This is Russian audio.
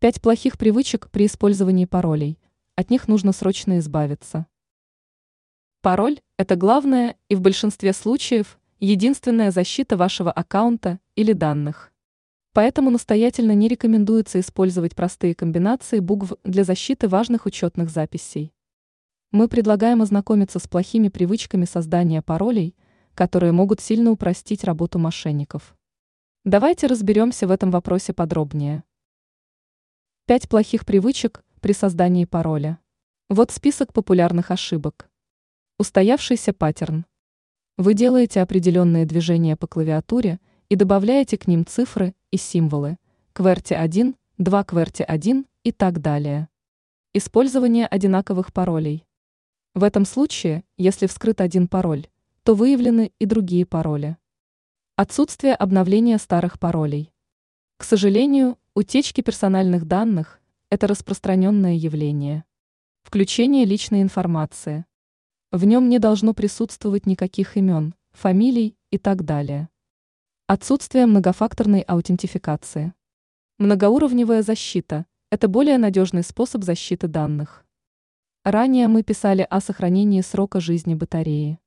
Пять плохих привычек при использовании паролей. От них нужно срочно избавиться. Пароль – это главная и в большинстве случаев единственная защита вашего аккаунта или данных. Поэтому настоятельно не рекомендуется использовать простые комбинации букв для защиты важных учетных записей. Мы предлагаем ознакомиться с плохими привычками создания паролей, которые могут сильно упростить работу мошенников. Давайте разберемся в этом вопросе подробнее. Пять плохих привычек при создании пароля. Вот список популярных ошибок. Устоявшийся паттерн. Вы делаете определенные движения по клавиатуре и добавляете к ним цифры и символы QWERTY 1, 2 QWERTY 1 и так далее. Использование одинаковых паролей. В этом случае, если вскрыт один пароль, то выявлены и другие пароли. Отсутствие обновления старых паролей. К сожалению, Утечки персональных данных – это распространенное явление. Включение личной информации. В нем не должно присутствовать никаких имен, фамилий и так далее. Отсутствие многофакторной аутентификации. Многоуровневая защита – это более надежный способ защиты данных. Ранее мы писали о сохранении срока жизни батареи.